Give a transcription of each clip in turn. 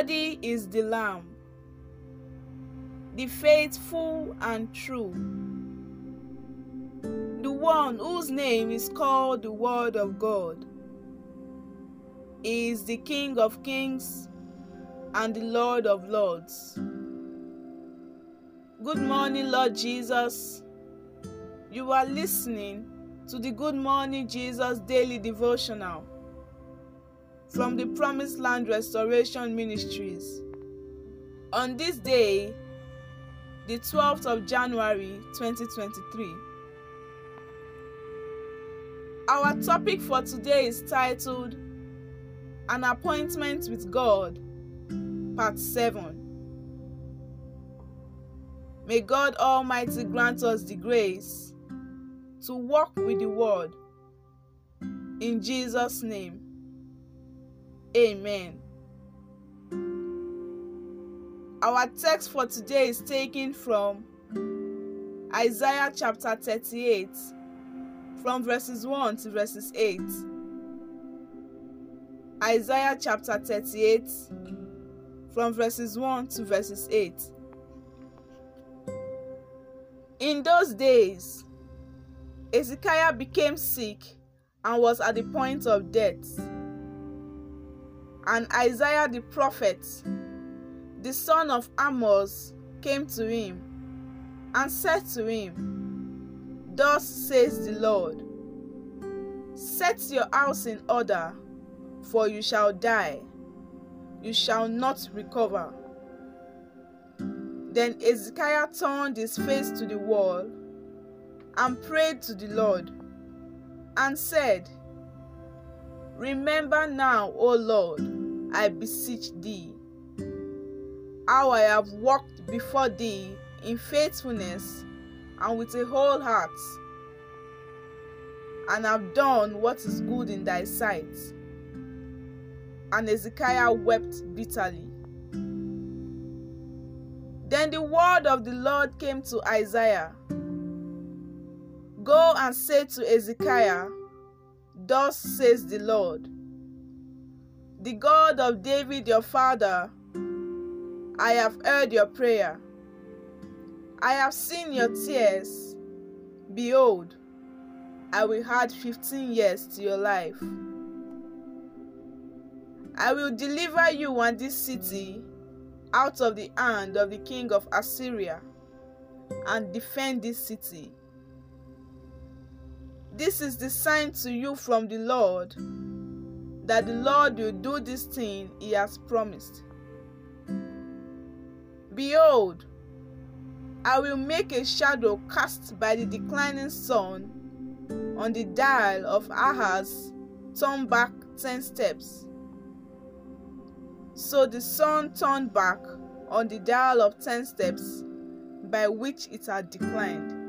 Worthy is the Lamb, the faithful and true, the one whose name is called the Word of God. He is the King of kings and the Lord of lords. Good morning, Lord Jesus. You are listening to the Good Morning Jesus daily devotional from the Promised Land Restoration Ministries. On this day, the 12th of January 2023, our topic for today is titled An Appointment with God, Part 7. May God Almighty grant us the grace to walk with the Word. In Jesus' name, Amen. Our text for today is taken from Isaiah chapter 38, from verses 1 to verses 8. Isaiah chapter 38, from verses 1 to verses 8. In those days, Hezekiah became sick and was at the point of death. And Isaiah the prophet, the son of Amos, came to him and said to him, Thus says the Lord, Set your house in order, for you shall die, you shall not recover. Then Hezekiah turned his face to the wall and prayed to the Lord and said, Remember now, O Lord, I beseech thee, how I have walked before thee in faithfulness and with a whole heart, and have done what is good in thy sight. And Hezekiah wept bitterly. Then the word of the Lord came to Isaiah Go and say to Hezekiah, Thus says the Lord, the God of David your father, I have heard your prayer. I have seen your tears. Behold, I will add 15 years to your life. I will deliver you and this city out of the hand of the king of Assyria and defend this city. This is the sign to you from the Lord that the Lord will do this thing he has promised. Behold, I will make a shadow cast by the declining sun on the dial of Ahaz, turn back ten steps. So the sun turned back on the dial of ten steps by which it had declined.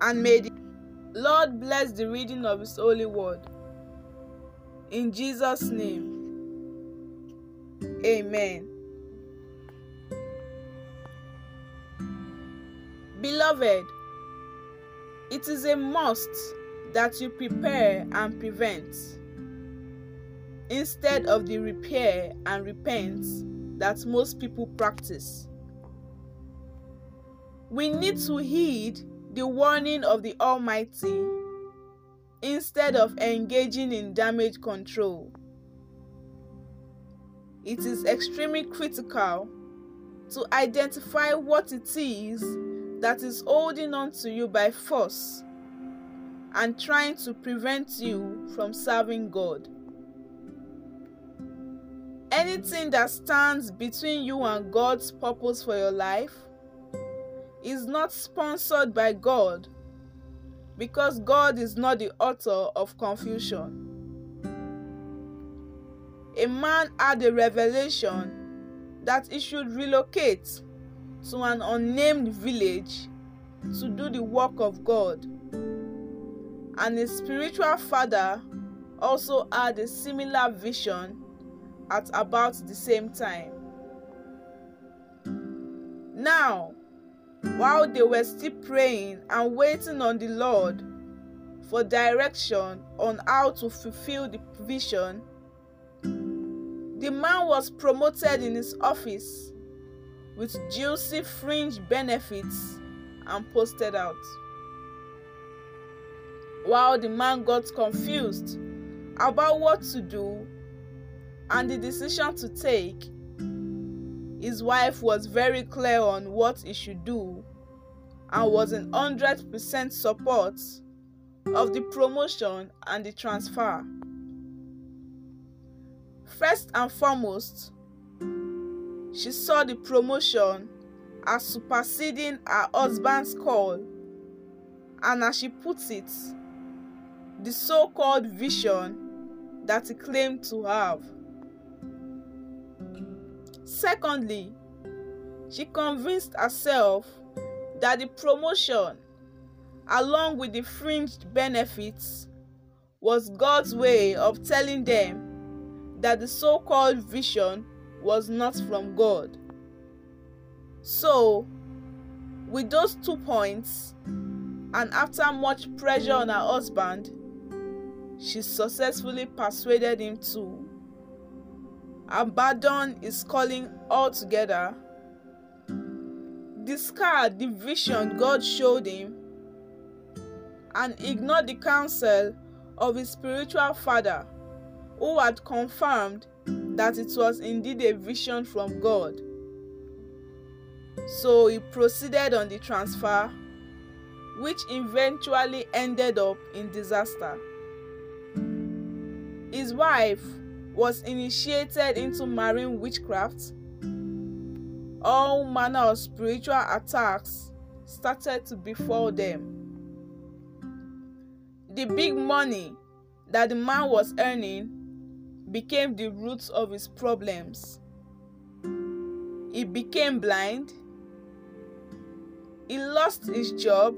And may the Lord bless the reading of His holy word. In Jesus' name, Amen. Beloved, it is a must that you prepare and prevent instead of the repair and repent that most people practice. We need to heed the warning of the Almighty instead of engaging in damage control. It is extremely critical to identify what it is that is holding on to you by force and trying to prevent you from serving God. Anything that stands between you and God's purpose for your life is not sponsored by God because God is not the author of confusion. A man had a revelation that he should relocate to an unnamed village to do the work of God. And his spiritual father also had a similar vision at about the same time. Now, while they were still praying and waiting on the Lord for direction on how to fulfill the vision, The man was promoted in his office with juicy fringe benefits and posted out. While the man got confused about what to do and the decision to take, his wife was very clear on what he should do and was in 100% support of the promotion and the transfer. First and foremost, she saw the promotion as superseding her husband's call, and as she puts it, the so called vision that he claimed to have. Secondly, she convinced herself that the promotion, along with the fringed benefits, was God's way of telling them that the so called vision was not from God. So, with those two points, and after much pressure on her husband, she successfully persuaded him to abandon is calling all together. discard the vision God showed him, and ignore the counsel of his spiritual father, who had confirmed that it was indeed a vision from God. So he proceeded on the transfer, which eventually ended up in disaster. His wife was initiated into marine witchcraft. All manner of spiritual attacks started to befall them. The big money that the man was earning became the root of his problems. He became blind, he lost his job,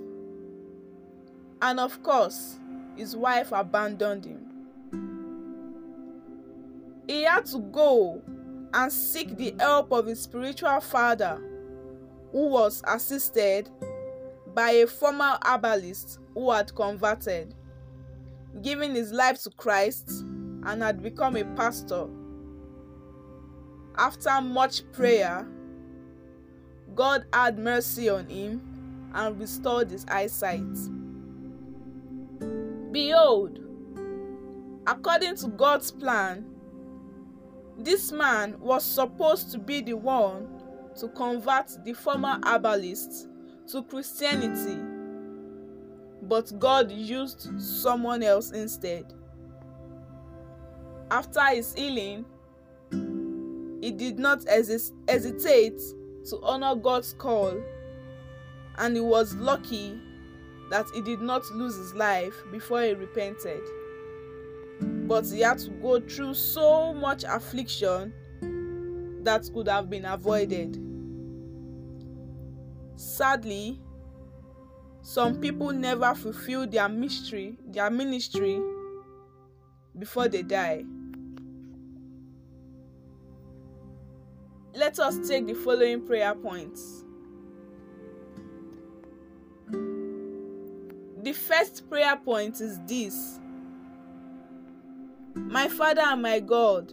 and of course, his wife abandoned him. He had to go and seek the help of his spiritual father, who was assisted by a former herbalist who had converted, giving his life to Christ and had become a pastor. After much prayer, God had mercy on him and restored his eyesight. Behold, according to God's plan, this man was supposed to be the one to convert the former herbalist to Christianity, but God used someone else instead. After his healing, he did not hesitate to honor God's call, and he was lucky that he did not lose his life before he repented. But he had to go through so much affliction that could have been avoided. Sadly, some people never fulfill their mystery, their ministry before they die. Let us take the following prayer points. The first prayer point is this My Father and my God,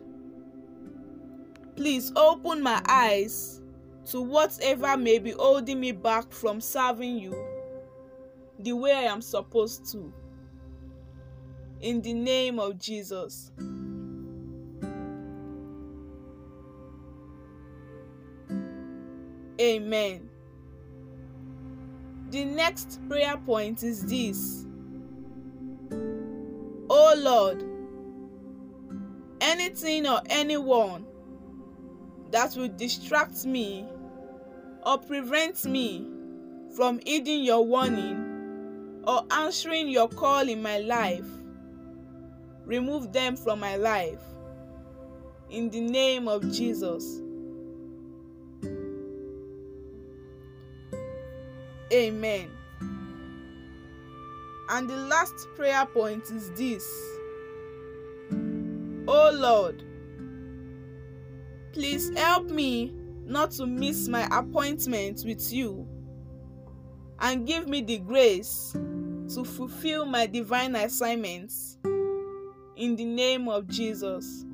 please open my eyes to whatever may be holding me back from serving you the way I am supposed to. In the name of Jesus. Amen. The next prayer point is this Oh Lord, anything or anyone that will distract me or prevent me from heeding your warning or answering your call in my life, remove them from my life. In the name of Jesus. Amen. And the last prayer point is this Oh Lord, please help me not to miss my appointment with you and give me the grace to fulfill my divine assignments in the name of Jesus.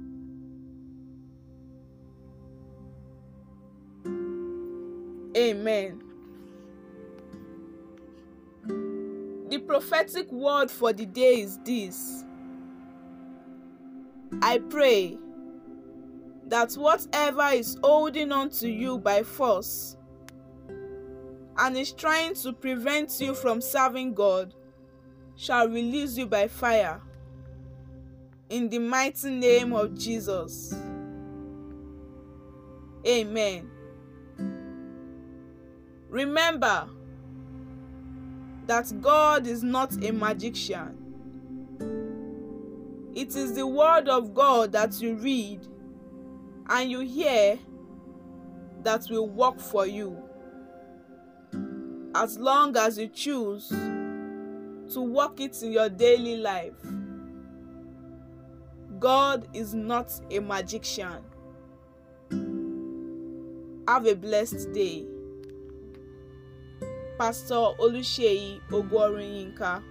Amen. The prophetic word for the day is this I pray that whatever is holding on to you by force and is trying to prevent you from serving God shall release you by fire. In the mighty name of Jesus. Amen. Remember that God is not a magician. It is the Word of God that you read and you hear that will work for you. As long as you choose to work it in your daily life. God is not a magician. Have a blessed day. Pastor Oluseyi Ogworinyinka